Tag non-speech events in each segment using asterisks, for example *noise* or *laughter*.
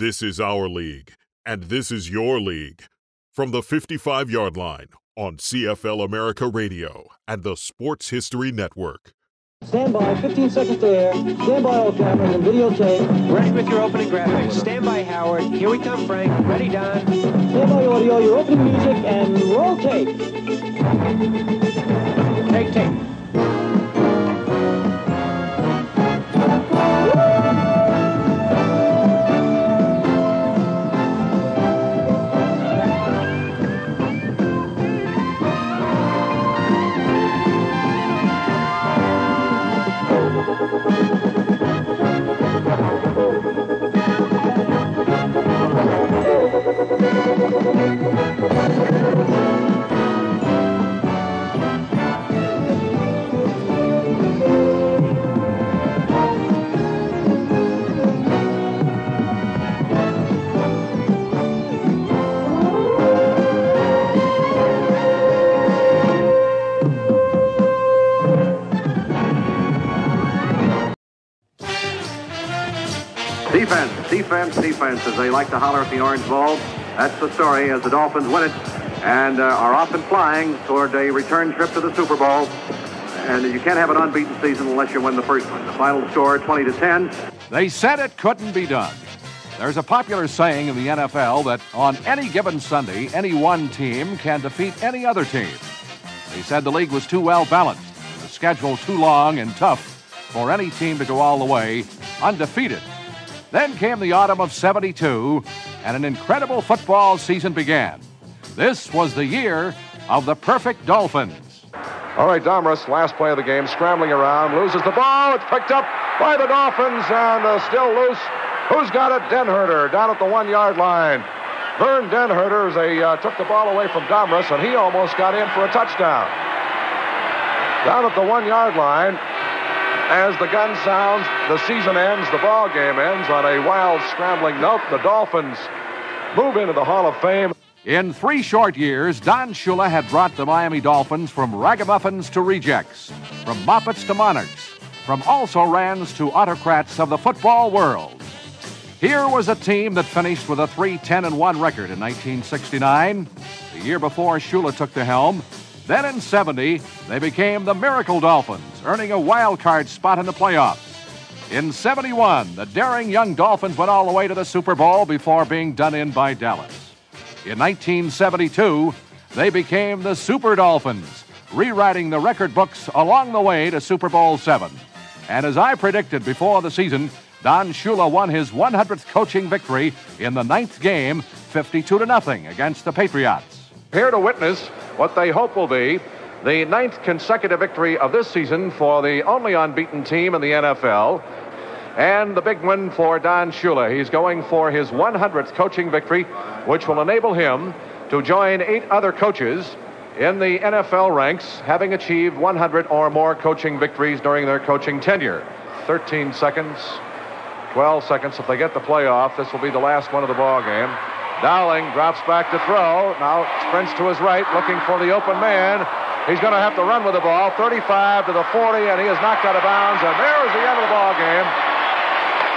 This is our league, and this is your league. From the 55 yard line on CFL America Radio and the Sports History Network. Stand by, 15 seconds to air. Stand by all cameras and videotape. Ready with your opening graphics. Stand by, Howard. Here we come, Frank. Ready, Don. Stand by audio, your opening music, and roll tape. Take tape. Defense, defense, defense, as they like to holler at the orange ball. That's the story as the Dolphins win it and uh, are off and flying toward a return trip to the Super Bowl. And you can't have an unbeaten season unless you win the first one. The final score 20 to 10. They said it couldn't be done. There's a popular saying in the NFL that on any given Sunday, any one team can defeat any other team. They said the league was too well balanced, the schedule too long and tough for any team to go all the way undefeated. Then came the autumn of 72, and an incredible football season began. This was the year of the perfect Dolphins. All right, Domres, last play of the game, scrambling around, loses the ball. It's picked up by the Dolphins and uh, still loose. Who's got it? Den Herder down at the one yard line. Vern Den Herder they, uh, took the ball away from Domres, and he almost got in for a touchdown. Down at the one yard line, as the gun sounds, the season ends, the ball game ends on a wild, scrambling note. The Dolphins move into the Hall of Fame. In three short years, Don Shula had brought the Miami Dolphins from ragamuffins to rejects, from moppets to monarchs, from also rans to autocrats of the football world. Here was a team that finished with a 3 10 and 1 record in 1969, the year before Shula took the helm. Then in 70, they became the Miracle Dolphins, earning a wild card spot in the playoffs. In 71, the daring young Dolphins went all the way to the Super Bowl before being done in by Dallas. In 1972, they became the Super Dolphins, rewriting the record books along the way to Super Bowl VII. And as I predicted before the season, Don Shula won his 100th coaching victory in the ninth game, 52 to nothing against the Patriots. Here to witness what they hope will be the ninth consecutive victory of this season for the only unbeaten team in the NFL. And the big win for Don Shula. He's going for his 100th coaching victory, which will enable him to join eight other coaches in the NFL ranks, having achieved 100 or more coaching victories during their coaching tenure. 13 seconds, 12 seconds. If they get the playoff, this will be the last one of the ball game. Dowling drops back to throw. Now sprints to his right, looking for the open man. He's going to have to run with the ball. 35 to the 40, and he is knocked out of bounds. And there is the end of the ball game.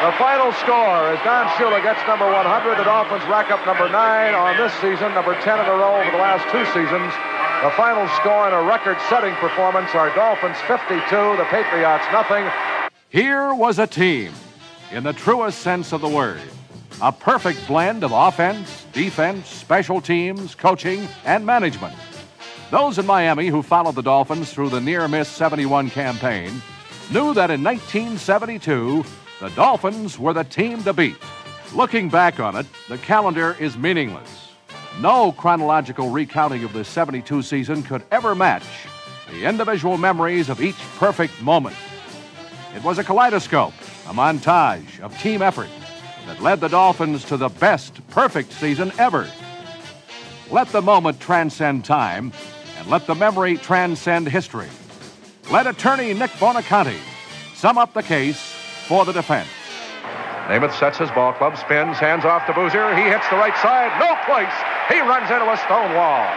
The final score is Don Shula gets number 100. The Dolphins rack up number nine on this season, number 10 in a row over the last two seasons. The final score in a record-setting performance are Dolphins 52, the Patriots nothing. Here was a team, in the truest sense of the word, a perfect blend of offense, defense, special teams, coaching, and management. Those in Miami who followed the Dolphins through the near miss 71 campaign knew that in 1972, the Dolphins were the team to beat. Looking back on it, the calendar is meaningless. No chronological recounting of the 72 season could ever match the individual memories of each perfect moment. It was a kaleidoscope, a montage of team effort that led the Dolphins to the best perfect season ever. Let the moment transcend time, and let the memory transcend history. Let attorney Nick Buoniconti sum up the case for the defense. Namath sets his ball club, spins, hands off to Boozer. He hits the right side. No place. He runs into a stone wall.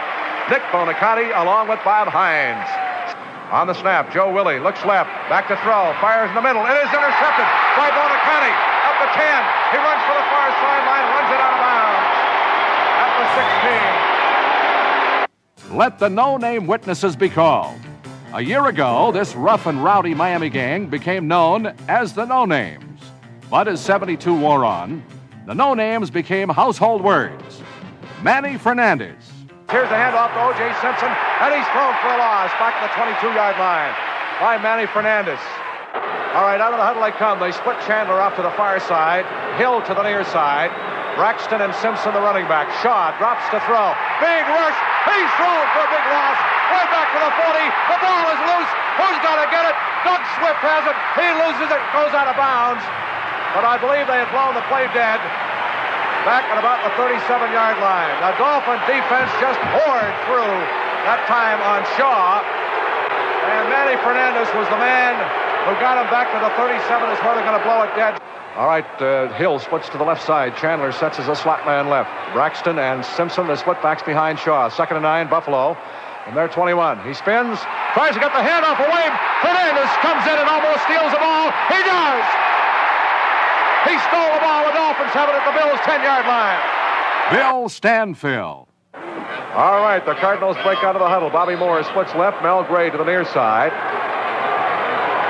Nick Buoniconti along with Bob Heinz. On the snap, Joe Willie looks left, back to throw, fires in the middle. It is intercepted by Buoniconti the 10. He runs for the far sideline, runs it out of bounds at the 16. Let the no-name witnesses be called. A year ago, this rough and rowdy Miami gang became known as the No Names. But as 72 wore on, the No Names became household words. Manny Fernandez. Here's the handoff to O.J. Simpson, and he's thrown for a loss back at the 22 yard line by Manny Fernandez. All right, out of the huddle they come. They split Chandler off to the far side, Hill to the near side. Braxton and Simpson, the running back. Shaw drops to throw. Big rush. He's thrown for a big loss. Way back to the 40. The ball is loose. Who's got to get it? Doug Swift has it. He loses it. Goes out of bounds. But I believe they had blown the play dead back at about the 37-yard line. The Dolphin defense just poured through that time on Shaw. And Manny Fernandez was the man who got him back to the 37 is where they're going to blow it dead. All right, uh, Hill splits to the left side. Chandler sets as a slot man left. Braxton and Simpson, the split backs behind Shaw. Second and nine, Buffalo. And they're 21. He spins, tries to get the handoff away. Fernandez comes in and almost steals the ball. He does! He stole the ball. The Dolphins have it at the Bills' 10 yard line. Bill Stanfill. All right, the Cardinals break out of the huddle. Bobby Moore splits left, Mel Gray to the near side.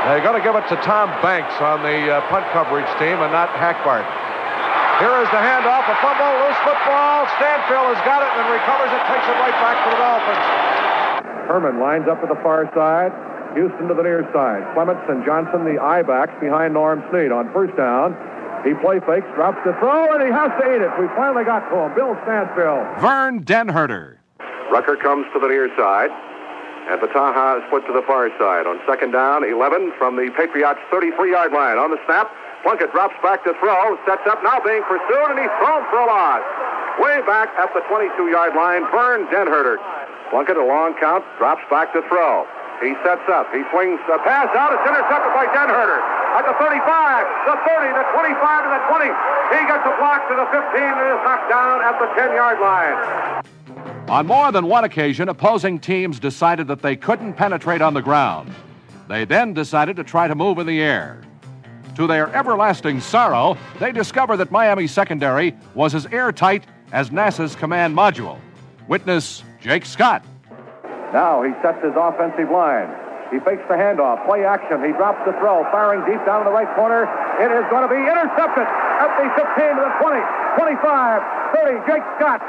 They're going to give it to Tom Banks on the uh, punt coverage team and not Hackbart. Here is the handoff, a fumble, loose football. Stanfill has got it and recovers it, takes it right back to the Dolphins. Herman lines up to the far side. Houston to the near side. Clements and Johnson, the I backs behind Norm Snead on first down. He play fakes, drops the throw, and he has to eat it. We finally got to him. Bill Stanfill. Vern Den Herder. Rucker comes to the near side. And Vataha is put to the far side. On second down, 11 from the Patriots' 33-yard line. On the snap, Plunkett drops back to throw, sets up, now being pursued, and he's thrown for a loss. Way back at the 22-yard line, Vern Den Herder. Plunkett, a long count, drops back to throw. He sets up. He swings the pass out. It's intercepted by Den Herder. At the 35, the 30, the 25, and the 20. He gets a block to the 15 and is knocked down at the 10-yard line. On more than one occasion, opposing teams decided that they couldn't penetrate on the ground. They then decided to try to move in the air. To their everlasting sorrow, they discovered that Miami secondary was as airtight as NASA's command module. Witness Jake Scott. Now he sets his offensive line. He fakes the handoff. Play action. He drops the throw, firing deep down in the right corner. It is going to be intercepted at the 15 to the 20, 25, 30. Jake Scott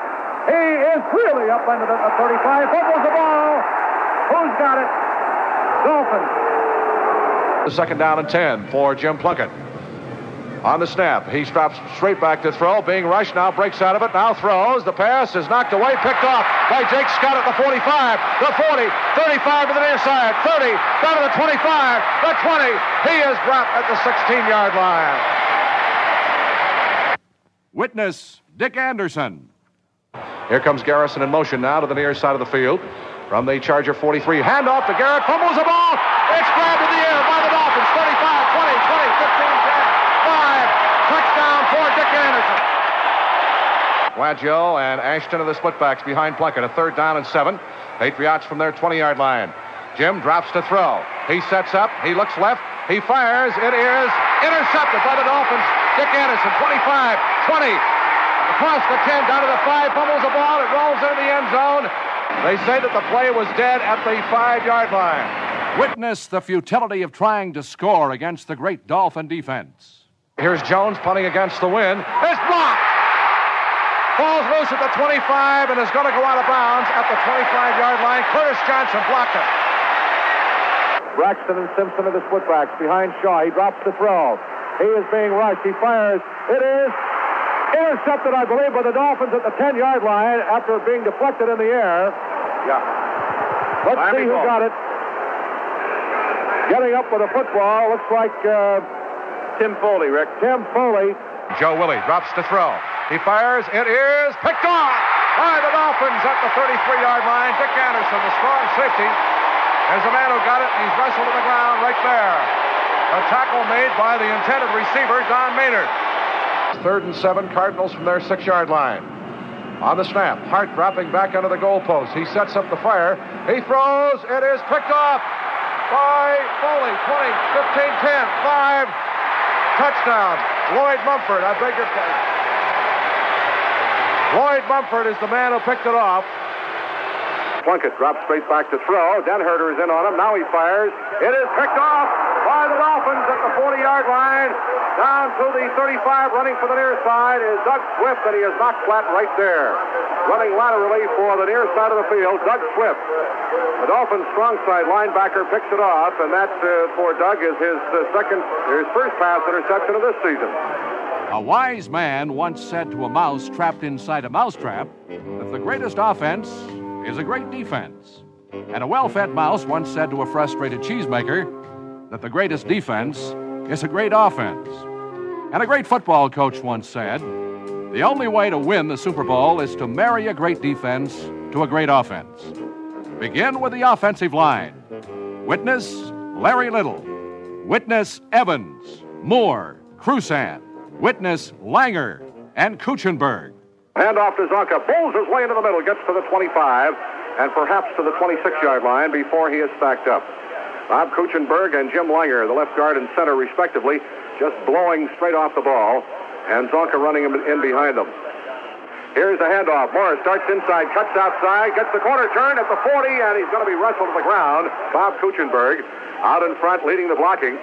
he is really up under the 35. Fumbles the ball. Who's got it? Dolphins. The second down and 10 for Jim Plunkett. On the snap, he drops straight back to throw. Being rushed now, breaks out of it. Now throws. The pass is knocked away, picked off by Jake Scott at the 45, the 40, 35 to the near side, 30, down to the 25, the 20. He is dropped at the 16 yard line. Witness Dick Anderson. Here comes Garrison in motion now to the near side of the field. From the Charger 43. Handoff to Garrett. Fumbles the ball. It's grabbed in the air by the Dolphins. 35, 20, 20, 15, 10, 5. Touchdown for Dick Anderson. Waggio and Ashton are the splitbacks behind Plunkett. A third down and seven. Patriots from their 20 yard line. Jim drops to throw. He sets up. He looks left. He fires. It is intercepted by the Dolphins. Dick Anderson, 25, 20, across the 10, down to the 5, fumbles the ball, it rolls into the end zone. They say that the play was dead at the 5-yard line. Witness the futility of trying to score against the great Dolphin defense. Here's Jones punting against the wind. It's blocked! Falls loose at the 25 and is going to go out of bounds at the 25-yard line. Curtis Johnson blocked it. Braxton and Simpson are the splitbacks behind Shaw. He drops the throw. He is being rushed. He fires. It is Intercepted, I believe, by the Dolphins at the 10 yard line after being deflected in the air. Yeah. Let's Miami see who ball. got it. Getting up with the football looks like uh, Tim Foley, Rick. Tim Foley. Joe Willie drops to throw. He fires. It is picked off by the Dolphins at the 33 yard line. Dick Anderson, the strong safety, is the man who got it, and he's wrestled to the ground right there. A tackle made by the intended receiver, Don Maynard. Third and seven, Cardinals from their six yard line. On the snap, Hart dropping back under the goalpost. He sets up the fire. He throws. It is picked off by Foley. 20, 15, 10, 5. Touchdown. Lloyd Mumphord. I beg your pardon. Lloyd Mumphord is the man who picked it off. Plunkett drops straight back to throw. Den Herder is in on him. Now he fires. It is picked off by the Dolphins at the 40-yard line. Down to the 35, running for the near side is Doug Swift, and he is knocked flat right there. Running laterally for the near side of the field, Doug Swift. The Dolphins' strong side linebacker picks it off, and that uh, for Doug is his uh, second, his first pass interception of this season. A wise man once said to a mouse trapped inside a mousetrap that the greatest offense is a great defense. And a well fed mouse once said to a frustrated cheesemaker that the greatest defense is a great offense. And a great football coach once said the only way to win the Super Bowl is to marry a great defense to a great offense. Begin with the offensive line. Witness Larry Little. Witness Evans, Moore, Crusan. Witness Langer and Kuechenberg. Hand off to Csonka. Pulls his way into the middle. Gets to the 25 and perhaps to the 26-yard line before he is stacked up. Bob Kuechenberg and Jim Langer, the left guard and center respectively, just blowing straight off the ball. And Csonka running in behind them. Here's the handoff. Morris starts inside, cuts outside, gets the corner turn at the 40, and he's going to be wrestled to the ground. Bob Kuechenberg out in front leading the blocking.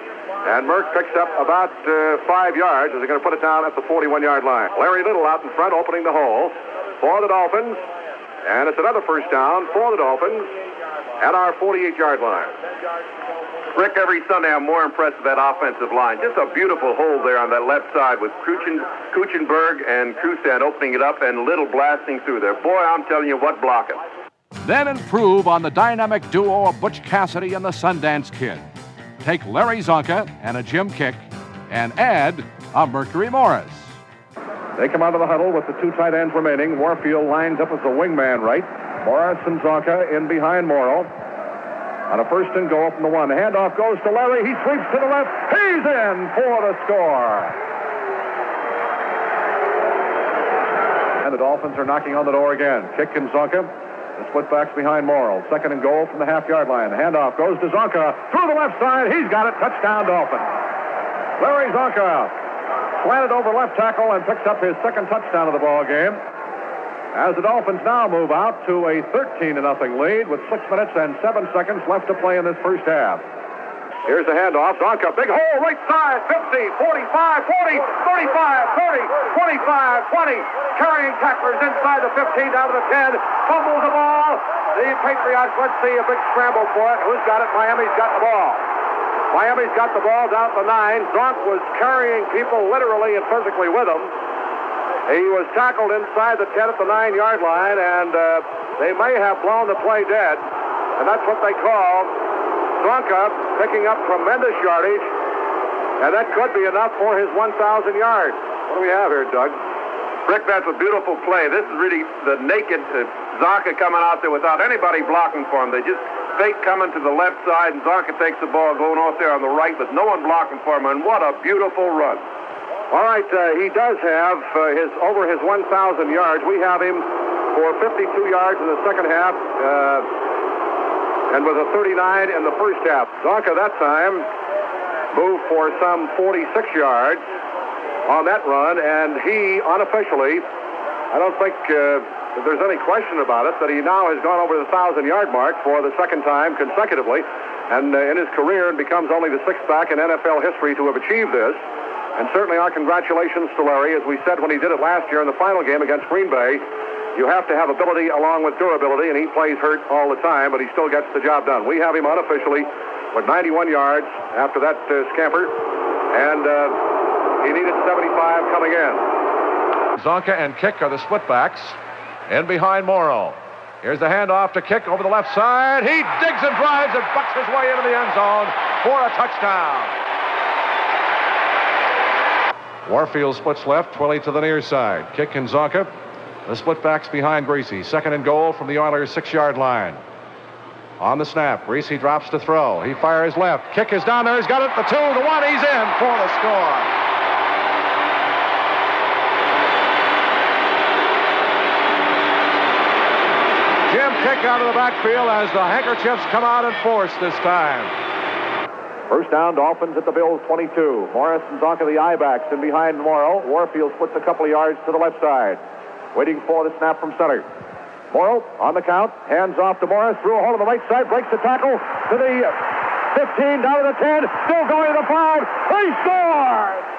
And Merc picks up about uh, five yards as they're going to put it down at the 41 yard line. Larry Little out in front opening the hole for the Dolphins. And it's another first down for the Dolphins at our 48 yard line. Rick, every Sunday I'm more impressed with that offensive line. Just a beautiful hole there on that left side with Kuchen, Kuechenberg and Crusan opening it up and Little blasting through there. Boy, I'm telling you what blocking. Then improve on the dynamic duo of Butch Cassidy and the Sundance Kid. Take Larry Csonka and a Jim Kiick and add a Mercury Morris. They come out of the huddle with the two tight ends remaining. Warfield lines up as the wingman right. Morris and Csonka in behind Morrall. On a first and goal from the one. The handoff goes to Larry. He sweeps to the left. He's in for the score. And the Dolphins are knocking on the door again. Kiick and Csonka the split backs behind Morrall. Second and goal from the half yard line. The handoff goes to Csonka. Through the left side. He's got it. Touchdown, Dolphins. Larry Csonka slanted over left tackle and picks up his second touchdown of the ball game. As the Dolphins now move out to a 13 0 lead with six minutes and seven seconds left to play in this first half. Here's the handoff. Csonka, big hole, right side, 50, 45, 40, 35, 30, 25, 20. Carrying tacklers inside the 15, down to the 10. Fumbles the ball. The Patriots, let's see a big scramble for it. Who's got it? Miami's got the ball. Miami's got the ball down the 9. Zonk was carrying people literally and physically with him. He was tackled inside the 10 at the 9 yard line, and uh, they may have blown the play dead. And that's what they called Csonka picking up tremendous yardage, and that could be enough for his 1,000 yards. What do we have here, Doug? Rick, that's a beautiful play. This is really the naked uh, Csonka coming out there without anybody blocking for him. They just fake coming to the left side, and Csonka takes the ball going off there on the right with no one blocking for him, and what a beautiful run. All right, uh, he does have uh, his over his 1,000 yards. We have him for 52 yards in the second half. Uh, and with a 39 in the first half. Csonka that time moved for some 46 yards on that run, and he unofficially, I don't think uh, there's any question about it, that he now has gone over the 1,000 yard mark for the second time consecutively, and uh, in his career, and becomes only the sixth back in NFL history to have achieved this. And certainly our congratulations to Larry, as we said when he did it last year in the final game against Green Bay you have to have ability along with durability, and he plays hurt all the time, but he still gets the job done. We have him unofficially with 91 yards after that uh, scamper, and uh, he needed 75 coming in. Csonka and Kiick are the splitbacks. In behind Morrall. Here's the handoff to Kiick over the left side. He digs and drives and bucks his way into the end zone for a touchdown. Warfield splits left, Twilley to the near side. Kiick and Csonka the split backs behind Griese. Second and goal from the Oilers' six yard line. On the snap, Griese drops to throw. He fires left. Kiick is down there. He's got it. The two, the one. He's in for the score. Jim Kiick out of the backfield as the handkerchiefs come out in force this time. First down, Dolphins at the Bills 22. Morris and Csonka the eye backs in behind Morrall. Warfield splits a couple of yards to the left side waiting for the snap from center. Morrall on the count, hands off to Morris, through a hole on the right side, breaks the tackle to the 15, down to the 10, still going to the 5. He scores!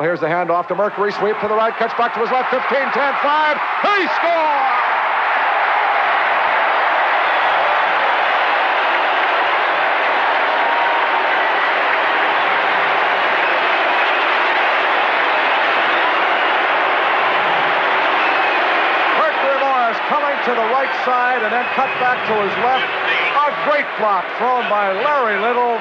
Here's the handoff to Mercury. Sweep to the right. Cuts back to his left. 15, 10, 5. He scores! Mercury Morris coming to the right side and then cut back to his left. A great block thrown by Larry Little.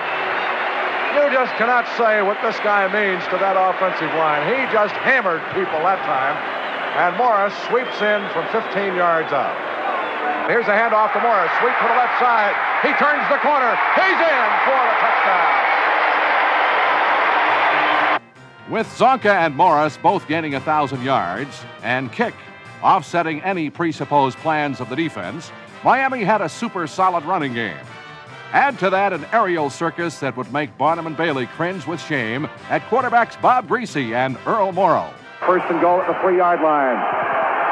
You just cannot say what this guy means to that offensive line. He just hammered people that time. And Morris sweeps in from 15 yards out. Here's a handoff to Morris. Sweep to the left side. He turns the corner. He's in for the touchdown. With Csonka and Morris both gaining a thousand yards and kick offsetting any presupposed plans of the defense, Miami had a super solid running game. Add to that an aerial circus that would make Barnum and Bailey cringe with shame at quarterbacks Bob Griese and Earl Morrall. First and goal at the three yard line.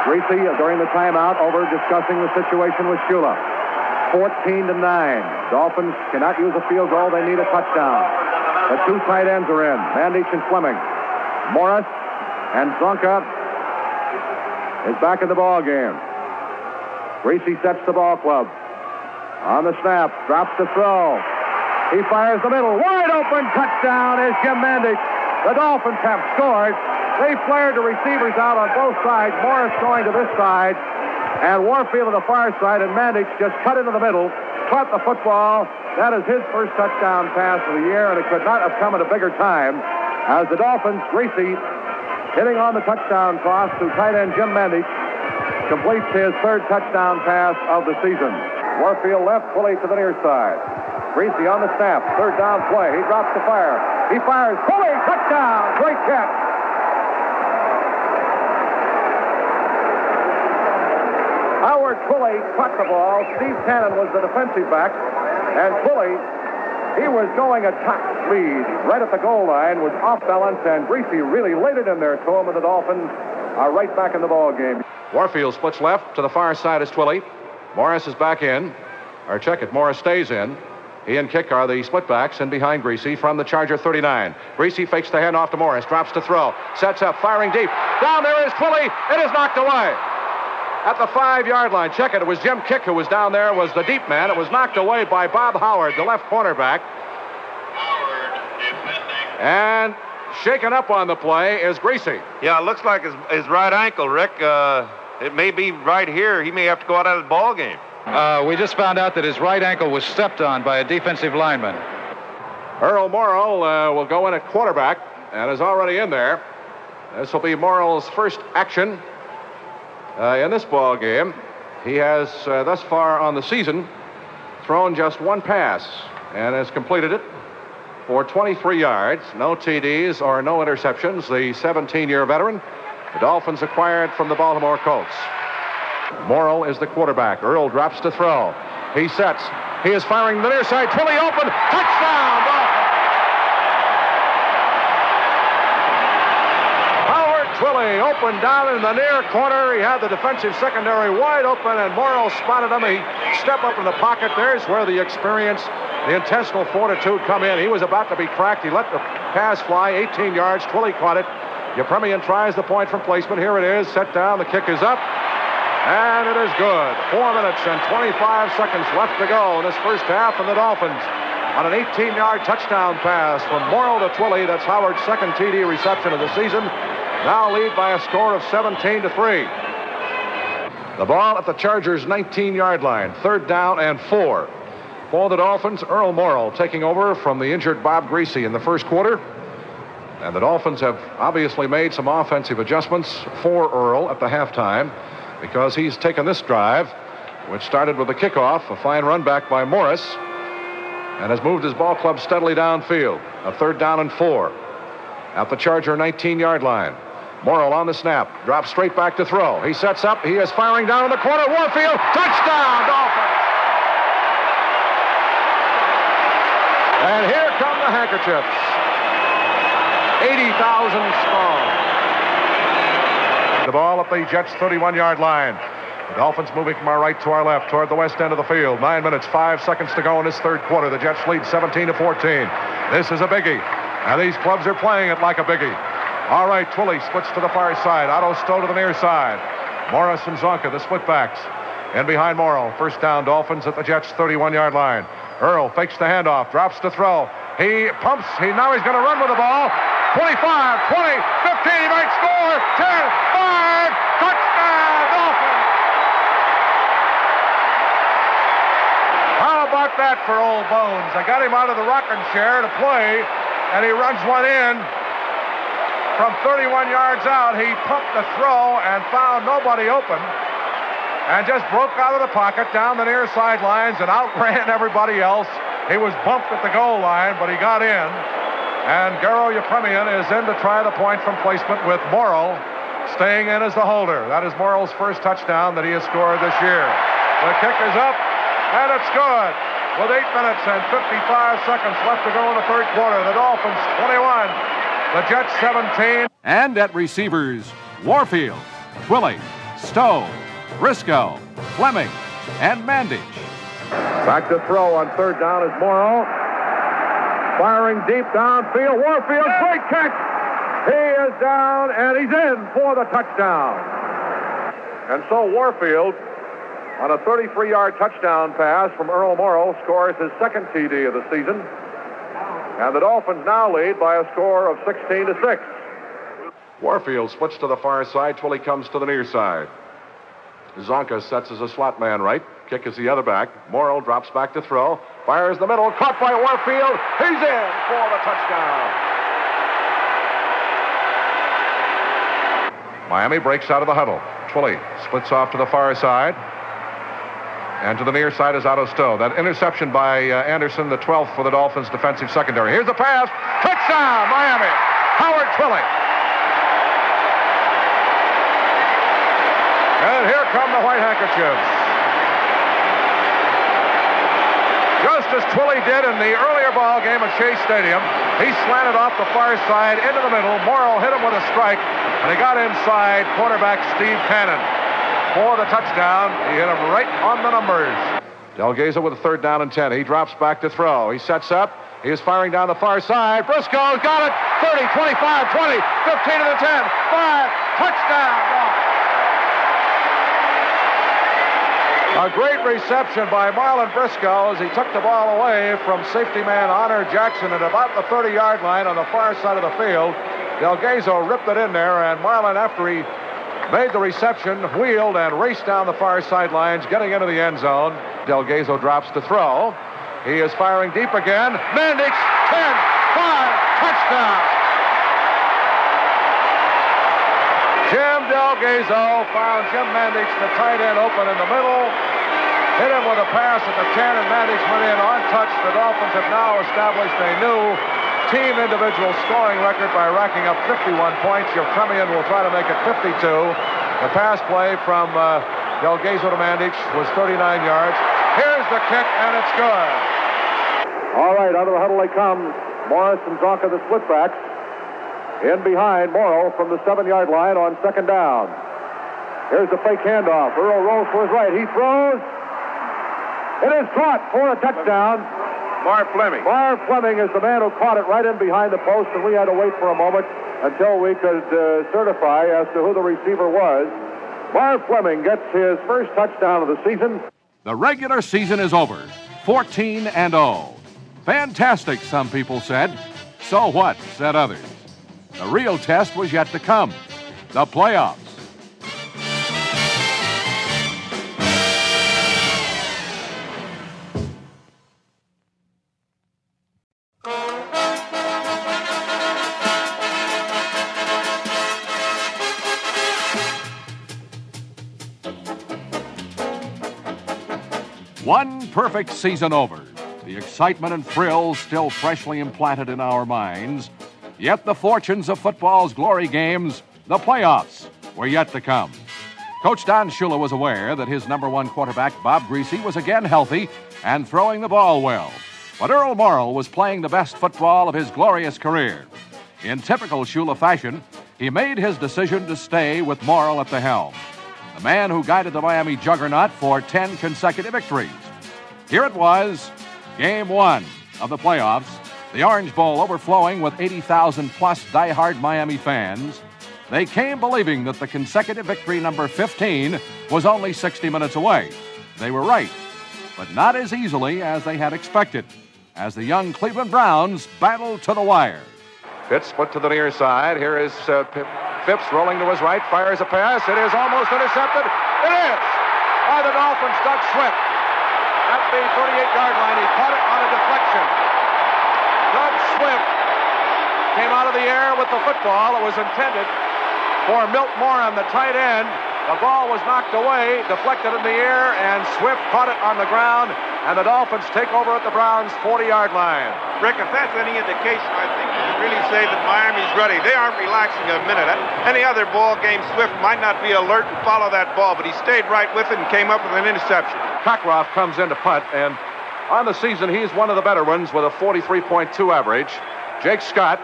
Griese uh, during the timeout over discussing the situation with Shula. 14 to 9. Dolphins cannot use a field goal. They need a touchdown. The two tight ends are in. Mandich and Fleming. Morris and Csonka is back in the ball game. Griese sets the ball club. On the snap, drops the throw. He fires the middle. Wide open touchdown is Jim Mandich. The Dolphins have scored. They flared the receivers out on both sides. Morris going to this side, and Warfield to the far side, and Mandich just cut into the middle, caught the football. That is his first touchdown pass of the year, and it could not have come at a bigger time as the Dolphins, Griese, hitting on the touchdown toss to tight end Jim Mandich, completes his third touchdown pass of the season. Warfield left, Twilley to the near side. Griese on the snap, third down play. He drops the fire. He fires. Twilley. touchdown! Great catch. Howard Twilley caught the ball. Steve Tannen was the defensive back. And Twilley, he was going at top speed right at the goal line, was off balance, and Griese really laid it in there to him, and the Dolphins are right back in the ball game. Warfield splits left. To the far side is Twilley. Morris is back in. Or check it. Morris stays in. He and Kiick are the split backs and behind Griese from the Charger 39. Griese fakes the handoff to Morris, drops to throw, sets up, firing deep. Down there is Twilley. It is knocked away. At the five yard line, check it. It was Jim Kiick who was down there, was the deep man. It was knocked away by Bob Howard, the left cornerback. And shaken up on the play is Griese. Yeah, it looks like his, his right ankle, Rick. Uh, it may be right here. He may have to go out of the ball game. Uh, we just found out that his right ankle was stepped on by a defensive lineman. Earl Morrall uh, will go in at quarterback and is already in there. This will be Morrall's first action uh, in this ball game. He has uh, thus far on the season thrown just one pass and has completed it for 23 yards, no TDs or no interceptions. The 17-year veteran, the Dolphins acquired from the Baltimore Colts. Morrall is the quarterback. Earl drops to throw. He sets. He is firing the near side. Twilley open. Touchdown, Dolphins! Howard Twilley open down in the near corner. He had the defensive secondary wide open, and Morrall spotted him. He stepped up in the pocket. There's where the experience, the intestinal fortitude come in. He was about to be cracked. He let the pass fly 18 yards. Twilley caught it. Yepremian tries the point from placement. Here it is. Set down. The kick is up. And it is good. Four minutes and 25 seconds left to go in this first half, and the Dolphins on an 18-yard touchdown pass from Morrall to Twilley. That's Howard's second TD reception of the season. Now lead by a score of 17 to 3. The ball at the Chargers' 19-yard line. Third down and four. For the Dolphins, Earl Morrall taking over from the injured Bob Griese in the first quarter. And the Dolphins have obviously made some offensive adjustments for Earl at the halftime because he's taken this drive, which started with a kickoff, a fine run back by Morris, and has moved his ball club steadily downfield. A third down and four. At the Charger 19 yard line. Morrall on the snap, drops straight back to throw. He sets up, he is firing down in the corner. Warfield, touchdown, Dolphins! And here come the handkerchiefs. 80,000 strong. The ball at the Jets' 31 yard line. The Dolphins moving from our right to our left toward the west end of the field. Nine minutes, five seconds to go in this third quarter. The Jets lead 17 to 14. This is a biggie. And these clubs are playing it like a biggie. All right, Twilley splits to the far side. Otto Stowe to the near side. Morris and Csonka, the split-backs. In behind Morrall. First down, Dolphins at the Jets' 31 yard line. Earl fakes the handoff, drops to throw. He pumps. He now he's going to run with the ball. 25, 20, 15. He might score. 10, 5. Touchdown, Dolphins. How about that for old Bones? I got him out of the rocking chair to play, and he runs one in. From 31 yards out, he pumped the throw and found nobody open and just broke out of the pocket down the near sidelines and outran *laughs* everybody else. He was bumped at the goal line, but he got in. And Garo Yepremian is in to try the point from placement with Morrall staying in as the holder. That is Morrall's first touchdown that he has scored this year. The kick is up, and it's good. With 8 minutes and 55 seconds left to go in the third quarter, the Dolphins 21, the Jets 17. And at receivers, Warfield, Twilley, Stowe, Briscoe, Fleming, and Mandich. Back to throw on third down is Morrall. Firing deep downfield. Warfield, great catch. He is down and he's in for the touchdown. And so Warfield, on a 33 yard touchdown pass from Earl Morrall, scores his second TD of the season. And the Dolphins now lead by a score of 16 to 6. Warfield splits to the far side. Twilley comes to the near side. Csonka sets as a slot man right. Kiick is the other back. Morrall drops back to throw. Fires the middle. Caught by Warfield. He's in for the touchdown. Miami breaks out of the huddle. Twilley splits off to the far side. And to the near side is Otto Stowe. That interception by uh, Anderson, the 12th for the Dolphins defensive secondary. Here's the pass. Touchdown, Miami. Howard Twilley. And here come the white handkerchiefs. Just as Twilley did in the earlier ball game at Shea Stadium, he slanted off the far side into the middle. Morrall hit him with a strike, and he got inside quarterback Steve Cannon for the touchdown. He hit him right on the numbers. Del Gaizo with a third down and 10. He drops back to throw. He sets up. He is firing down the far side. Briscoe's got it. 30, 25, 20, 15 to the 10. 5. Touchdown. A great reception by Marlin Briscoe as he took the ball away from safety man Honor Jackson at about the 30 yard line on the far side of the field. Del Gaizo ripped it in there, and Marlin, after he made the reception, wheeled and raced down the far sidelines, getting into the end zone. Del Gaizo drops to throw. He is firing deep again. Mandich, 10, 5, touchdown. Jim Del Gaizo found Jim Mandich, the tight end, open in the middle. Hit him with a pass at the 10, and Mandich went in untouched. The Dolphins have now established a new team individual scoring record by racking up 51 points. Yepremian will try to make it 52. The pass play from uh, Del Gaizo to Mandich was 39 yards. Here's the kick, and it's good. All right, out of the huddle they come. Morris and Csonka, the splitbacks. In behind Morrall from the seven yard line on second down. Here's the fake handoff. Earl rolls for his right. He throws. It is caught for a touchdown. Marv Fleming. Marv Fleming is the man who caught it right in behind the post, and we had to wait for a moment until we could uh, certify as to who the receiver was. Marv Fleming gets his first touchdown of the season. The regular season is over 14 and 0. Fantastic, some people said. So what, said others. The real test was yet to come the playoffs. One perfect season over. The excitement and thrills still freshly implanted in our minds. Yet the fortunes of football's glory games, the playoffs, were yet to come. Coach Don Shula was aware that his number one quarterback, Bob Griese, was again healthy and throwing the ball well. But Earl Morrall was playing the best football of his glorious career. In typical Shula fashion, he made his decision to stay with Morrall at the helm, the man who guided the Miami Juggernaut for 10 consecutive victories. Here it was, game one of the playoffs, the Orange Bowl overflowing with 80,000 plus die-hard Miami fans. They came believing that the consecutive victory number 15 was only 60 minutes away. They were right, but not as easily as they had expected, as the young Cleveland Browns battled to the wire. Pitts put to the near side. Here is uh, Phipps rolling to his right, fires a pass. It is almost intercepted. It is by the Dolphins, Doug Swift. At the 38-yard line, he caught it on a deflection. Doug Swift came out of the air with the football. It was intended for Milt Morin, the tight end. The ball was knocked away, deflected in the air, and Swift caught it on the ground, and the Dolphins take over at the Browns' 40-yard line. Rick, if that's any indication, I think really say that Miami's ready. They aren't relaxing a minute. Any other ball game, Swift might not be alert and follow that ball, but he stayed right with it and came up with an interception. Cockroft comes in to punt, and on the season, he's one of the better ones with a 43.2 average. Jake Scott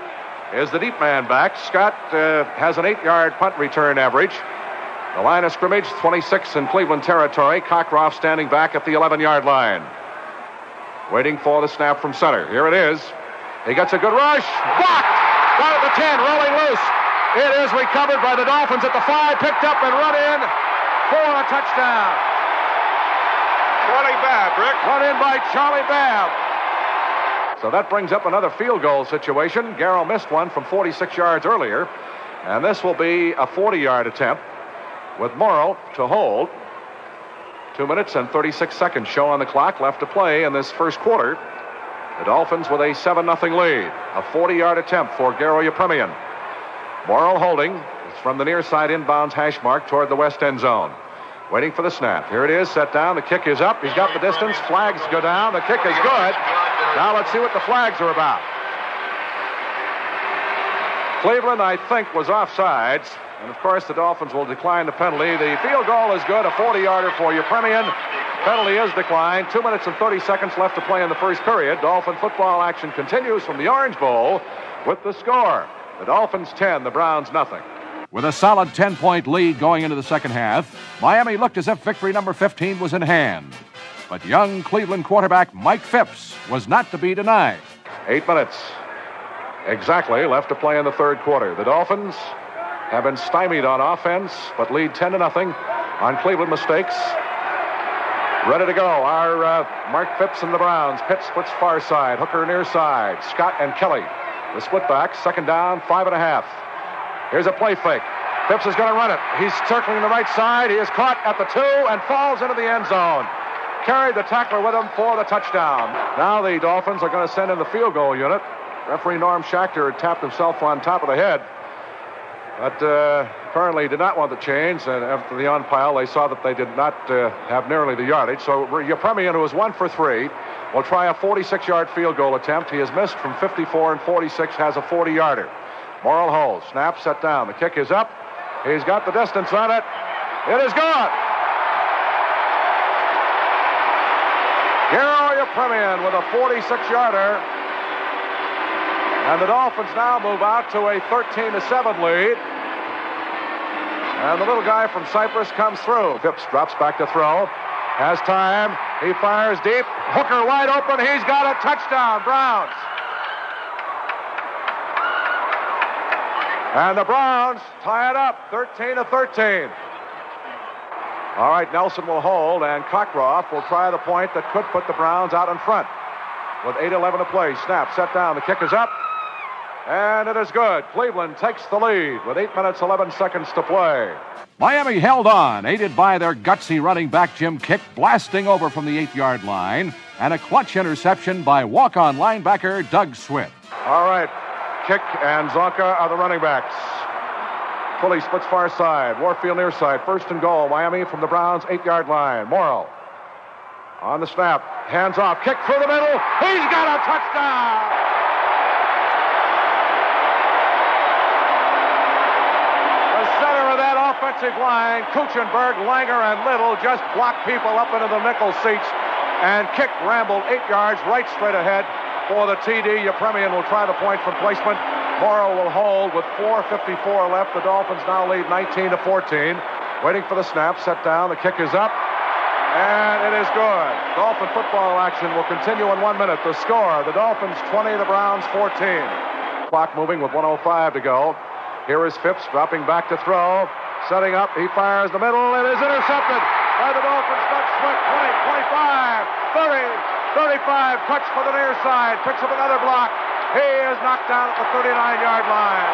is the deep man back. Scott uh, has an eight-yard punt return average. The line of scrimmage, 26 in Cleveland territory. Cockroft standing back at the 11 yard line. Waiting for the snap from center. Here it is. He gets a good rush. Blocked! Down at the 10, rolling loose. It is recovered by the Dolphins at the 5, picked up and run in for a touchdown. Charlie Babb, Rick. Run in by Charlie Babb. So that brings up another field goal situation. Garo missed one from 46 yards earlier. And this will be a 40 yard attempt with Morrall to hold. Two minutes and 36 seconds show on the clock left to play in this first quarter. The Dolphins with a 7 0 lead. A 40 yard attempt for Garo Yepremian. Morrall holding. It's from the near side inbounds hash mark toward the west end zone. Waiting for the snap. Here it is, set down. The kick is up. He's got the distance. Flags go down. The kick is good. Now let's see what the flags are about. Cleveland, I think, was offsides. And of course, the Dolphins will decline the penalty. The field goal is good, a 40 yarder for Yepremian. Penalty is declined. Two minutes and 30 seconds left to play in the first period. Dolphin football action continues from the Orange Bowl with the score the Dolphins 10, the Browns nothing. With a solid 10 point lead going into the second half, Miami looked as if victory number 15 was in hand. But young Cleveland quarterback Mike Phipps was not to be denied. Eight minutes exactly left to play in the third quarter. The Dolphins have been stymied on offense, but lead 10 to nothing on Cleveland mistakes. Ready to go. Our uh, Mark Phipps and the Browns. Pitts splits far side. Hooker near side. Scott and Kelly. The split back. Second down. Five and a half. Here's a play fake. Phipps is going to run it. He's circling the right side. He is caught at the two and falls into the end zone. Carried the tackler with him for the touchdown. Now the Dolphins are going to send in the field goal unit. Referee Norm Schachter tapped himself on top of the head. But uh, apparently did not want the change, and after the on pile, they saw that they did not uh, have nearly the yardage. So Yepremian, who was one for three, will try a 46-yard field goal attempt. He has missed from 54 and 46, has a 40-yarder. Morrall holds, snap, set down. The kick is up. He's got the distance on it. It is gone. Garo Yepremian with a 46-yarder. And the Dolphins now move out to a 13 to 7 lead. And the little guy from Cyprus comes through. Phipps drops back to throw. Has time. He fires deep. Hooker wide open. He's got a touchdown. Browns. And the Browns tie it up 13 to 13. All right, Nelson will hold, and Cockroft will try the point that could put the Browns out in front. With 8 11 to play. Snap, set down. The kick is up. And it is good. Cleveland takes the lead with 8 minutes 11 seconds to play. Miami held on, aided by their gutsy running back Jim Kiick blasting over from the 8-yard line and a clutch interception by walk-on linebacker Doug Swift. All right. Kiick and Csonka are the running backs. Twilley splits far side. Warfield near side. First and goal. Miami from the Browns' eight-yard line. Morrall on the snap. Hands off. Kiick through the middle. He's got a touchdown. Offensive line, Kuechenberg, Langer, and Little just blocked people up into the nickel seats. And Kiick rambled eight yards right straight ahead for the TD. Yepremian will try the point from placement. Morrall will hold with 4.54 left. The Dolphins now lead 19 to 14. Waiting for the snap, set down. The kick is up. And it is good. Dolphin football action will continue in one minute. The score the Dolphins 20, the Browns 14. Clock moving with 105 to go. Here is Phipps dropping back to throw. Setting up. He fires the middle. It is intercepted by the Dolphins. Doug Swift 20, 25, 30, 35. Touch for the near side. Picks up another block. He is knocked down at the 39 yard line.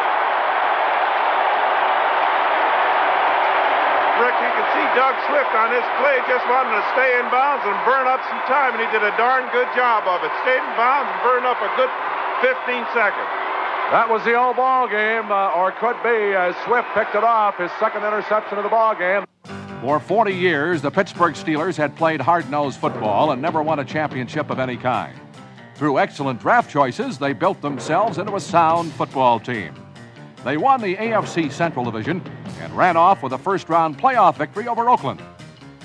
Rick, you can see Doug Swift on this play just wanting to stay in bounds and burn up some time, and he did a darn good job of it. Stayed in bounds and burned up a good 15 seconds. That was the old ball game, uh, or could be, as Swift picked it off, his second interception of the ball game. For 40 years, the Pittsburgh Steelers had played hard nosed football and never won a championship of any kind. Through excellent draft choices, they built themselves into a sound football team. They won the AFC Central Division and ran off with a first round playoff victory over Oakland.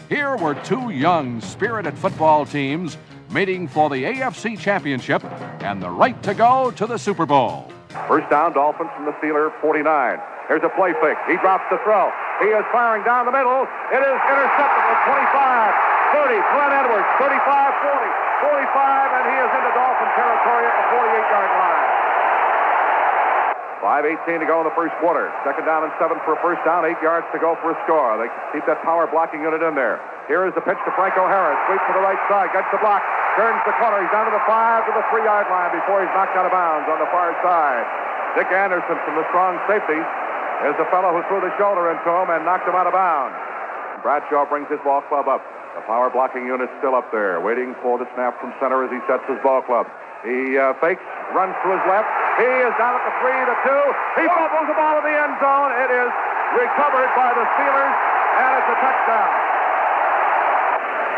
Here were two young, spirited football teams meeting for the AFC Championship and the right to go to the Super Bowl. First down, Dolphins from the Steeler 49. Here's a play fake. He drops the throw. He is firing down the middle. It is intercepted at 25, 30. Glenn Edwards, 35, 40, 45, and he is into Dolphin territory at the 48 yard line. 5.18 to go in the first quarter. Second down and seven for a first down, eight yards to go for a score. They keep that power blocking unit in there. Here is the pitch to Franco Harris. Sweeps to the right side, gets the block, turns the corner. He's down to the five to the three yard line before he's knocked out of bounds on the far side. Dick Anderson from the strong safety is the fellow who threw the shoulder into him and knocked him out of bounds. Bradshaw brings his ball club up. The power blocking unit still up there, waiting for the snap from center as he sets his ball club. He uh, fakes, runs to his left. He is down at the three, the two. He fumbles the ball in the end zone. It is recovered by the Steelers, and it's a touchdown.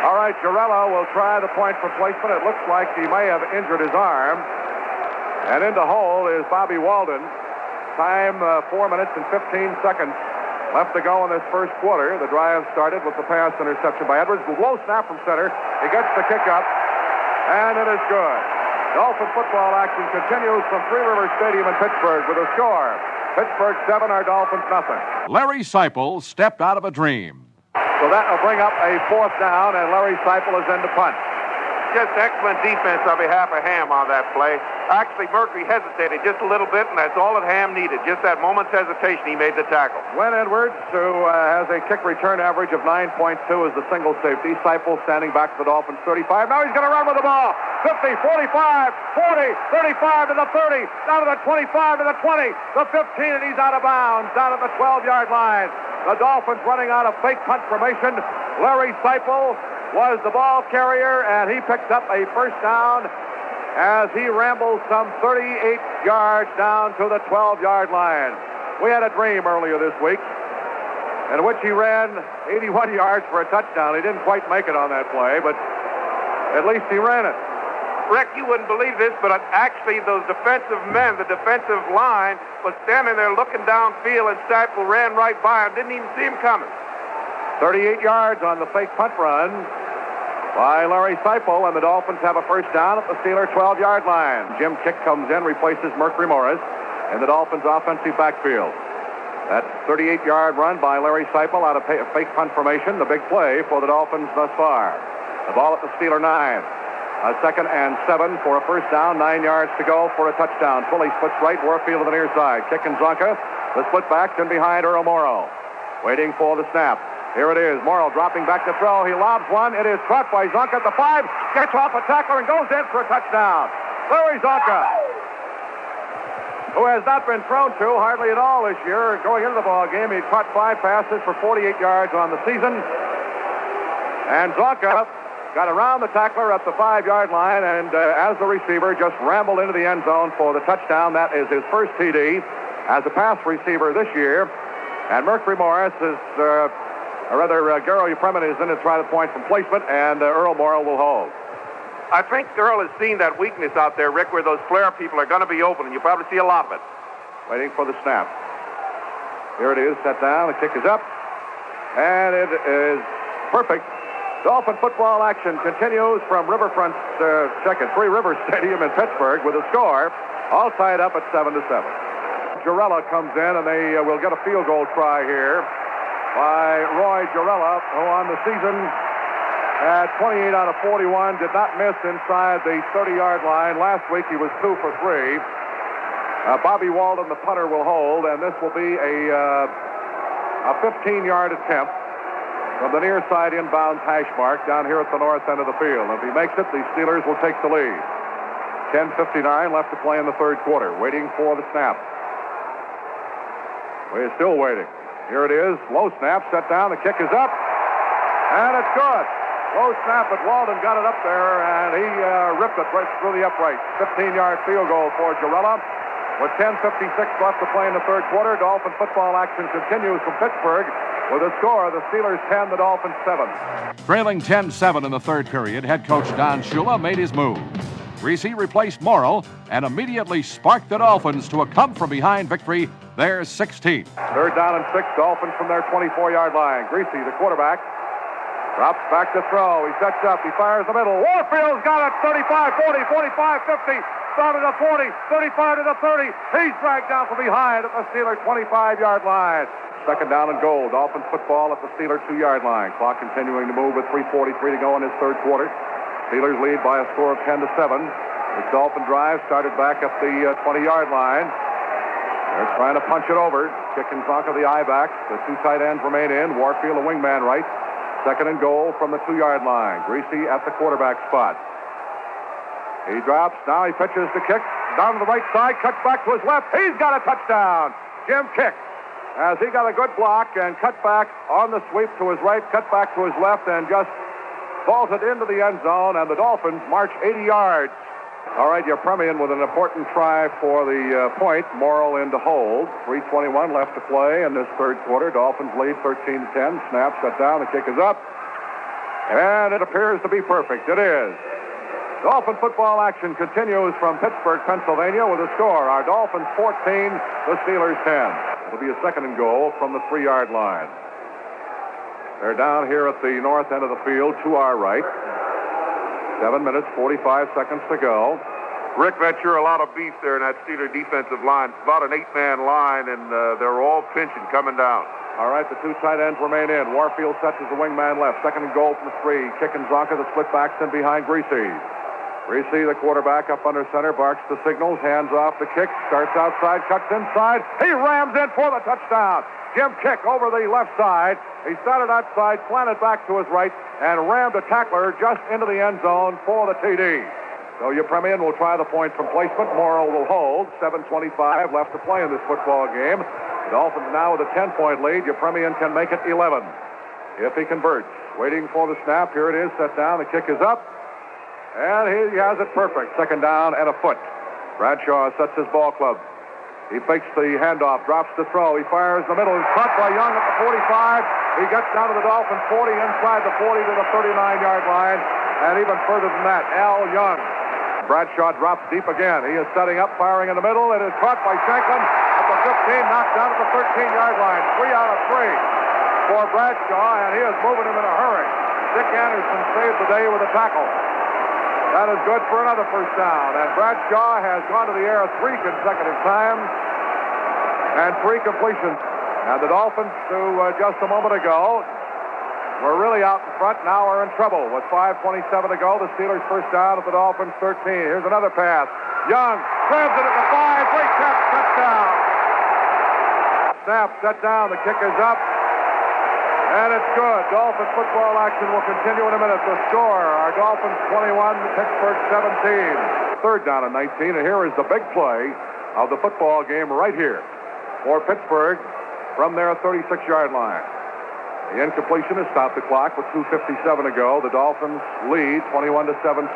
All right, Gerela will try the point from placement. It looks like he may have injured his arm. And in the hole is Bobby Walden. Time uh, four minutes and 15 seconds left to go in this first quarter. The drive started with the pass interception by Edwards. Low snap from center. He gets the kick up, and it is good. Dolphin football action continues from Three Rivers Stadium in Pittsburgh with a score. Pittsburgh 7, our Dolphins nothing. Larry Seiple stepped out of a dream. So that will bring up a fourth down, and Larry Seiple is in to punt. Just excellent defense on behalf of Ham on that play. Actually, Mercury hesitated just a little bit, and that's all that Ham needed. Just that moment's hesitation, he made the tackle. Glenn Edwards, who uh, has a kick return average of 9.2, is the single safety. Seiple standing back to the Dolphins 35. Now he's going to run with the ball. 50, 45, 40, 35 to the 30, down to the 25 to the 20, the 15, and he's out of bounds, down at the 12 yard line. The Dolphins running out of fake punt formation. Larry Seiple was the ball carrier, and he picked up a first down as he rambled some 38 yards down to the 12 yard line. We had a dream earlier this week in which he ran 81 *laughs* yards for a touchdown. He didn't quite make it on that play, but at least he ran it. Rick, you wouldn't believe this, but actually those defensive men, the defensive line, was standing there looking downfield, and Seiple ran right by him, didn't even see him coming. 38 yards on the fake punt run by Larry Seiple, and the Dolphins have a first down at the Steeler 12 yard line. Jim Kiick comes in, replaces Mercury Morris in the Dolphins' offensive backfield. That 38 yard run by Larry Seiple out of fake punt formation, the big play for the Dolphins thus far. The ball at the Steeler 9. A second and seven for a first down, nine yards to go for a touchdown. Twilley splits right, Warfield to the near side. Kiick and Csonka, the split back, and behind Earl Morrall. Waiting for the snap. Here it is. Morrall dropping back to throw. He lobs one. It is caught by Csonka at the five. Gets off a tackler and goes in for a touchdown. Larry Csonka, who has not been thrown to hardly at all this year. Going into the ball game, he caught five passes for 48 yards on the season. And Csonka got around the tackler at the five-yard line, and uh, as the receiver, just rambled into the end zone for the touchdown. That is his first TD as a pass receiver this year. And Mercury Morris is, uh, or rather, uh, Garo Yepremian is in to try the point from placement, and uh, Earl Morrall will hold. I think Earl has seen that weakness out there, Rick, where those flare people are going to be open, and you'll probably see a lot of it. Waiting for the snap. Here it is, set down. The kick is up, and it is perfect. Dolphin football action continues from Riverfront uh, second, Three Rivers *laughs* Stadium in Pittsburgh with a score all tied up at seven to seven. Gerela comes in, and they uh, will get a field goal try here by Roy Gerela, who on the season at 28 out of 41, did not miss inside the 30-yard line. Last week he was two for three. Uh, Bobby Walden, the punter, will hold, and this will be a uh, a 15-yard attempt from the near side inbounds hash mark down here at the north end of the field. If he makes it, the Steelers will take the lead. 10.59 left to play in the third quarter. Waiting for the snap. We're still waiting. Here it is. Low snap, set down. The kick is up. And it's good. Low snap, but Walden got it up there, and he uh, ripped it right through the upright. 15-yard field goal for Gerela. With 10.56 left to play in the third quarter, Dolphin football action continues from Pittsburgh with a score, the Steelers 10, the Dolphins 7. Trailing 10-7 in the third period, head coach Don Shula made his move. Griese replaced Morrall and immediately sparked the Dolphins to a come-from-behind victory, their 16th. Third down and six, Dolphins from their 24-yard line. Griese, the quarterback, drops back to throw. He sets up. He fires the middle. Warfield's got it. 35, 40, 45, 50. Down to the 40, 35 to the 30. He's dragged down from behind at the Steelers' 25-yard line. Second down and goal. Dolphins football at the Steelers' two-yard line. Clock continuing to move with 3:43 to go in this third quarter. Steelers lead by a score of 10 to 7. The Dolphin drive started back at the uh, 20-yard line. They're trying to punch it over. Kicking Csonka the eye back. The two tight ends remain in. Warfield, a wingman right. Second and goal from the two-yard line. Griese at the quarterback spot. He drops. Now he pitches the kick down to the right side. Cuts back to his left. He's got a touchdown. Jim Kiick as he got a good block and cut back on the sweep to his right, cut back to his left, and just vaulted into the end zone. And the Dolphins march 80 yards. All right, Yepremian with an important try for the uh, point. Morrall in to hold. 3:21 left to play in this third quarter. Dolphins lead 13 to 10. Snap set down. The kick is up, and it appears to be perfect. It is. Dolphin football action continues from Pittsburgh, Pennsylvania, with a score: our Dolphins 14, the Steelers 10. It'll be a second and goal from the three-yard line. They're down here at the north end of the field to our right. Seven minutes, 45 seconds to go. Rick, that's sure a lot of beef there in that Steeler defensive line. It's about an eight-man line, and uh, they're all pinching coming down. All right, the two tight ends remain in. Warfield sets as the wingman left. Second and goal from three. Kicking Csonka, the split backs in behind Griese. Griese, the quarterback, up under center, barks the signals, hands off the kick, starts outside, cuts inside. He rams in for the touchdown. Jim Kiick over the left side. He started outside, planted back to his right, and rammed a tackler just into the end zone for the TD. So Yepremian will try the point from placement. Morrall will hold. 7.25 left to play in this football game. The Dolphins now with a 10-point lead. Yepremian can make it 11 if he converts. Waiting for the snap. Here it is, set down. The kick is up. And he has it perfect. Second down and a foot. Bradshaw sets his ball club. He fakes the handoff, drops the throw. He fires the middle. He's caught by Young at the 45. He gets down to the Dolphin 40, inside the 40 to the 39-yard line, and even further than that, Al Young. Bradshaw drops deep again. He is setting up, firing in the middle. It is caught by Shanklin at the 15, knocked down at the 13-yard line. Three out of three for Bradshaw, and he is moving him in a hurry. Dick Anderson saved the day with a tackle. That is good for another first down. And Bradshaw has gone to the air three consecutive times and three completions. And the Dolphins, who uh, just a moment ago were really out in front, now are in trouble. With 5.27 to go, the Steelers first down at the Dolphins 13. Here's another pass. Young grabs it at the five. Great catch, touchdown. Snap, set down. The kick is up. And it's good. Dolphins football action will continue in a minute. The score, our Dolphins 21, Pittsburgh 17. Third down and 19, and here is the big play of the football game right here for Pittsburgh from their 36-yard line. The incompletion has stopped the clock with 2.57 to go. The Dolphins lead 21 to 17.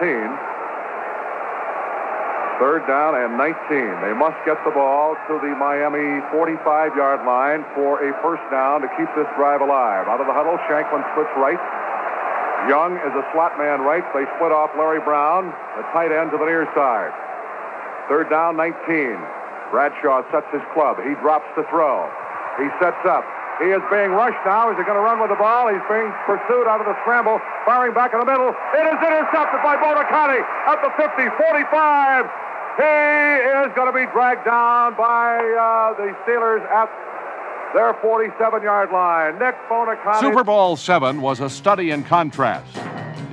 Third down and 19. They must get the ball to the Miami 45-yard line for a first down to keep this drive alive. Out of the huddle, Shanklin splits right. Young is a slot man right. They split off Larry Brown, the tight end to the near side. Third down, 19. Bradshaw sets his club. He drops the throw. He sets up. He is being rushed now. Is he going to run with the ball? He's being pursued out of the scramble. Firing back in the middle. It is intercepted by Buoniconti at the 50, 45, He is going to be dragged down by uh, the Steelers at their 47 yard line. Nick Buoniconti. Super Bowl seven was a study in contrast.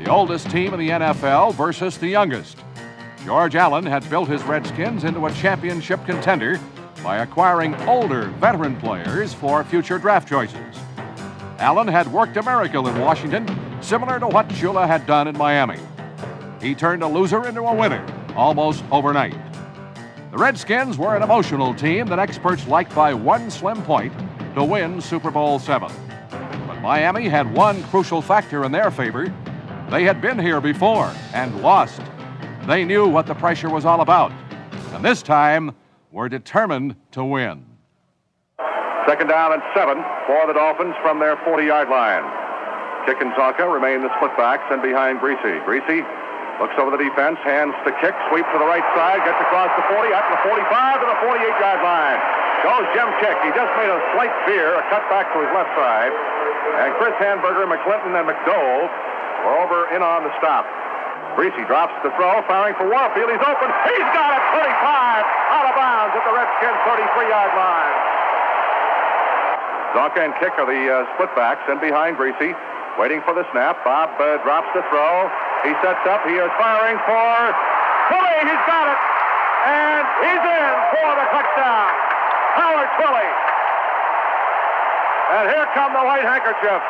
The oldest team in the NFL versus the youngest. George Allen had built his Redskins into a championship contender by acquiring older veteran players for future draft choices. Allen had worked a miracle in Washington, similar to what Shula had done in Miami. He turned a loser into a winner almost overnight. The Redskins were an emotional team that experts liked by one slim point to win Super Bowl VII. But Miami had one crucial factor in their favor. They had been here before and lost. They knew what the pressure was all about. And this time, were determined to win. Second down and seven for the Dolphins from their 40 yard line. Kiick and Csonka remain the split-backs and behind Griese. Griese looks over the defense, hands to kick, sweep to the right side, gets across the 40, up to the 45 to the 48 yard line. Goes Jim Kiick. He just made a slight veer, a cut back to his left side. And Chris Hanburger, McClinton, and McDole were over in on the stop. Griese drops the throw, firing for Warfield. He's open. He's got it. 25 out of bounds at the Redskins 33 yard line. Csonka and Kiick are the uh, split-backs, and behind Griese, waiting for the snap. Bob uh, drops the throw. He sets up. He is firing for Twilley. He's got it. And he's in for the touchdown. Howard Twilley. And here come the white handkerchiefs.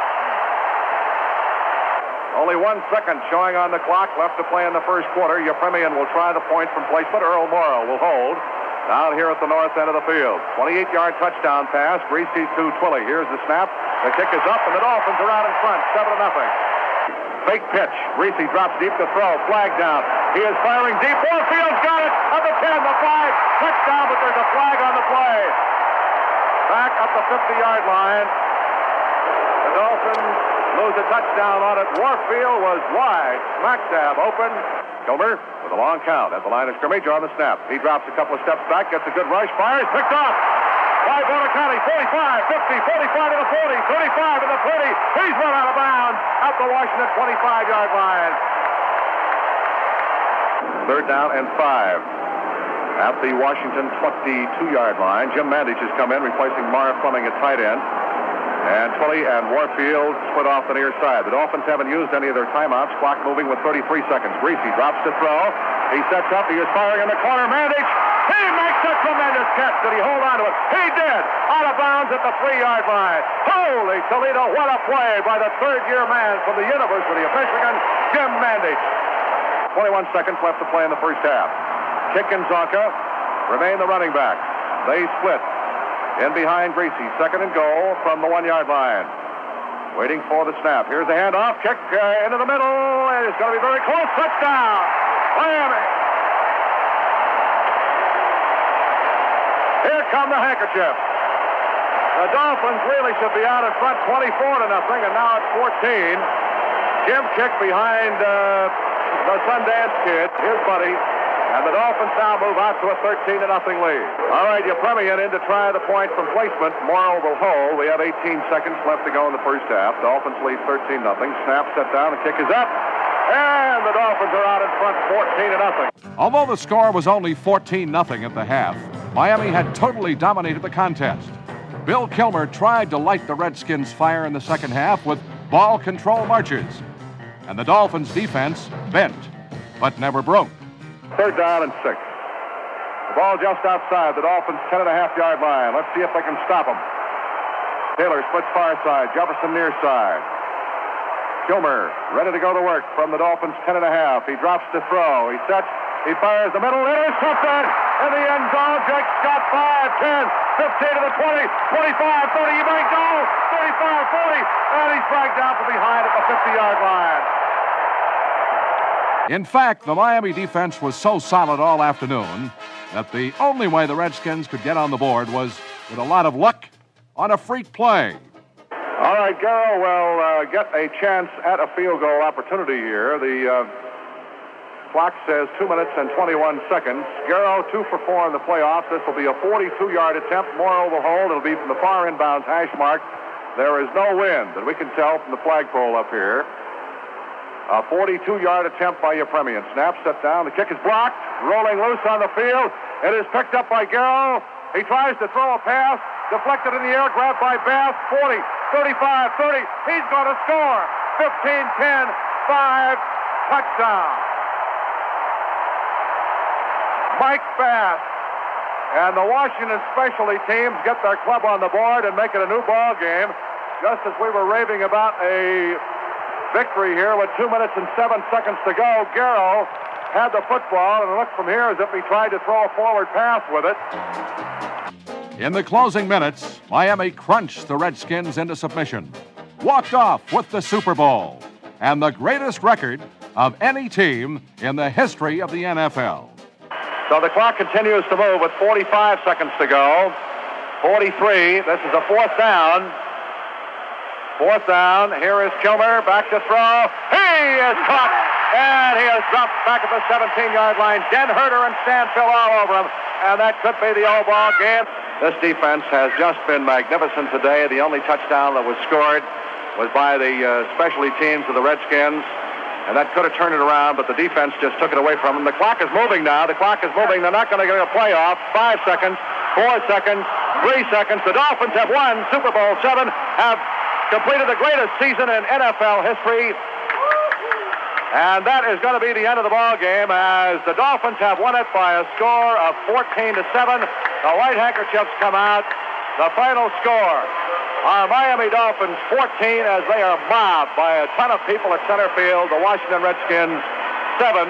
Only one second showing on the clock left to play in the first quarter. Yepremian will try the point from placement. Earl Morrall will hold down here at the north end of the field. 28-yard touchdown pass. Griese to Twilley. Here's the snap. The kick is up, and the Dolphins are out in front, 7 to nothing. Fake pitch. Griese drops deep to throw. Flag down. He is firing deep. Warfield's got it. At the 10, the 5. Touchdown, but there's a flag on the play. Back up the 50-yard line. The Dolphins lose a touchdown on it. Warfield was wide. Smack dab open. Kilmer with a long count at the line of scrimmage on the snap. He drops a couple of steps back, gets a good rush, fires, picked off. By Buoniconti, 45, 50, 45 to the 40, 35 to the 30. He's run out of bounds at the Washington 25-yard line. Third down and five. At the Washington 22-yard line, Jim Mandich has come in, replacing Marv Fleming at tight end. And Twilley and Warfield split off the near side. The Dolphins haven't used any of their timeouts. Clock moving with 33 seconds. Griese drops to throw. He sets up. He is firing in the corner. Mandich. He makes a tremendous catch. Did he hold on to it? He did. Out of bounds at the three-yard line. Holy Toledo, what a play by the third-year man from the University of Michigan, Jim Mandich. 21 seconds left to play in the first half. Kiick and Csonka remain the running backs. They split. In behind Griese, second and goal from the one-yard line. Waiting for the snap. Here's the handoff. Kiick uh, into the middle. And it's going to be very close. Touchdown. Miami. Here come the handkerchiefs. The Dolphins really should be out in front 24 to nothing, and now it's 14. Jim Kiick behind uh, the Sundance kid, his buddy, and the Dolphins now move out to a 13 to nothing lead. All right, you Yepremian in to try the point from placement. Morrall will hold. We have 18 seconds left to go in the first half. Dolphins lead 13 nothing. Snap set down. The kick is up. And the Dolphins are out in front 14 to nothing. Although the score was only 14 nothing at the half, Miami had totally dominated the contest. Bill Kilmer tried to light the Redskins' fire in the second half with ball control marches. And the Dolphins' defense bent, but never broke. Third down and six. The ball just outside the Dolphins' 10 and a half yard line. Let's see if they can stop them. Taylor splits far side, Jefferson near side. Kilmer ready to go to work from the Dolphins' 10 and a half. He drops to throw. He sets. He fires the middle. Intercepted in the end zone. Jake Scott 5, 10, 15 to the 20, 25, 30. He might go. 35, 40. And he's dragged down from behind at the 50 yard line. In fact, the Miami defense was so solid all afternoon that the only way the Redskins could get on the board was with a lot of luck on a freak play. All right, Garo will uh, get a chance at a field goal opportunity here. The uh, clock says two minutes and 21 seconds. Garo, two for four in the playoffs. This will be a 42 yard attempt. Will hold. It'll be from the far inbounds hash mark. There is no wind that we can tell from the flagpole up here. A 42-yard attempt by Yepremian. Snap, set down. The kick is blocked. Rolling loose on the field. It is picked up by Garo. He tries to throw a pass. Deflected in the air. Grabbed by Bass. 40, 35, 30. He's going to score. 15, 10, 5. Touchdown. Mike Bass. And the Washington specialty teams get their club on the board and make it a new ball game. Just as we were raving about a victory here with two minutes and seven seconds to go. Garo had the football, and it looked from here as if he tried to throw a forward pass with it. In the closing minutes, Miami crunched the Redskins into submission, walked off with the Super Bowl, and the greatest record of any team in the history of the NFL. So the clock continues to move with 45 seconds to go. 43. This is a fourth down. Fourth down. Here is Kilmer back to throw. He is caught. And he is dropped back at the 17-yard line. Den Herder and Stanfill all over him. And that could be the old ball game. This defense has just been magnificent today. The only touchdown that was scored was by the uh, specialty teams of the Redskins. And that could have turned it around, but the defense just took it away from them. The clock is moving now. The clock is moving. They're not going to get a playoff. Five seconds, four seconds, three seconds. The Dolphins have won Super Bowl seven, have completed the greatest season in NFL history. And that is going to be the end of the ball game as the Dolphins have won it by a score of 14 to 7. The white handkerchiefs come out. The final score are Miami Dolphins 14 as they are mobbed by a ton of people at center field. The Washington Redskins 7.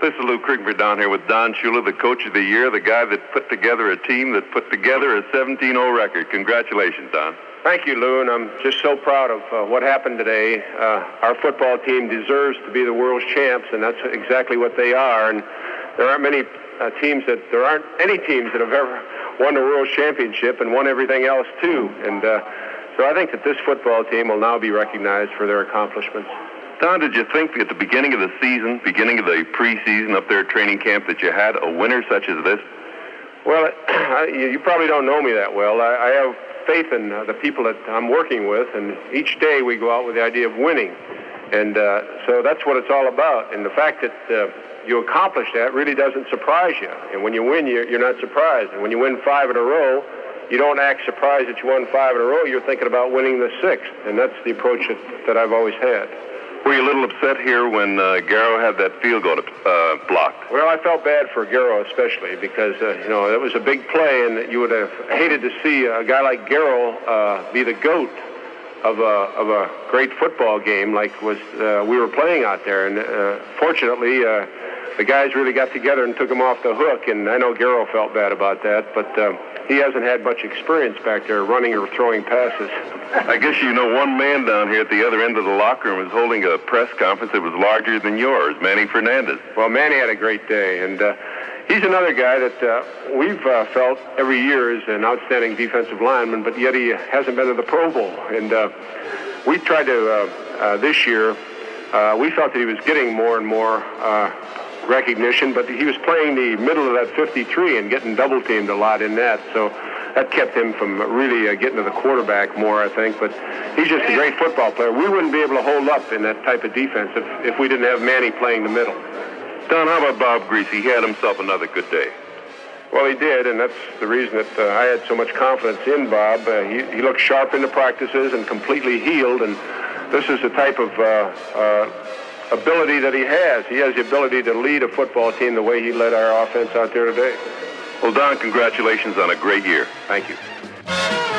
This is Lou Krieger down here with Don Shula, the coach of the year, the guy that put together a team that put together a 17-0 record. Congratulations, Don. Thank you, Lou, and I'm just so proud of uh, what happened today. Uh, our football team deserves to be the world's champs, and that's exactly what they are. And there aren't many uh, teams that there aren't any teams that have ever won the world championship and won everything else too. And uh, so I think that this football team will now be recognized for their accomplishments. Don, did you think at the beginning of the season, beginning of the preseason up there at training camp, that you had a winner such as this? Well, *clears throat* you probably don't know me that well. I, I have faith in uh, the people that I'm working with, and each day we go out with the idea of winning. And uh, so that's what it's all about. And the fact that uh, you accomplish that really doesn't surprise you. And when you win, you're, you're not surprised. And when you win five in a row, you don't act surprised that you won five in a row. You're thinking about winning the sixth. And that's the approach that, that I've always had. Were you a little upset here when uh, Garo had that field goal uh, blocked? Well, I felt bad for Garo especially because uh, you know it was a big play, and you would have hated to see a guy like Garo uh, be the goat of a of a great football game like was uh, we were playing out there. And uh, fortunately, uh, the guys really got together and took him off the hook. And I know Garo felt bad about that, but. Uh, he hasn't had much experience back there running or throwing passes. I guess you know one man down here at the other end of the locker room is holding a press conference that was larger than yours, Manny Fernandez. Well, Manny had a great day, and uh, he's another guy that uh, we've uh, felt every year is an outstanding defensive lineman, but yet he hasn't been to the Pro Bowl. And uh, we tried to, uh, uh, this year, uh, we felt that he was getting more and more uh, recognition, but he was playing the middle of that 53 and getting double teamed a lot in that. So that kept him from really uh, getting to the quarterback more, I think. But he's just a great football player. We wouldn't be able to hold up in that type of defense if, if we didn't have Manny playing the middle. Don, how about Bob Griese? He had himself another good day. Well, he did, and that's the reason that uh, I had so much confidence in Bob. Uh, he, he looked sharp in the practices and completely healed, and this is the type of uh, uh, ability that he has. He has the ability to lead a football team the way he led our offense out there today. Well, Don, congratulations on a great year. Thank you.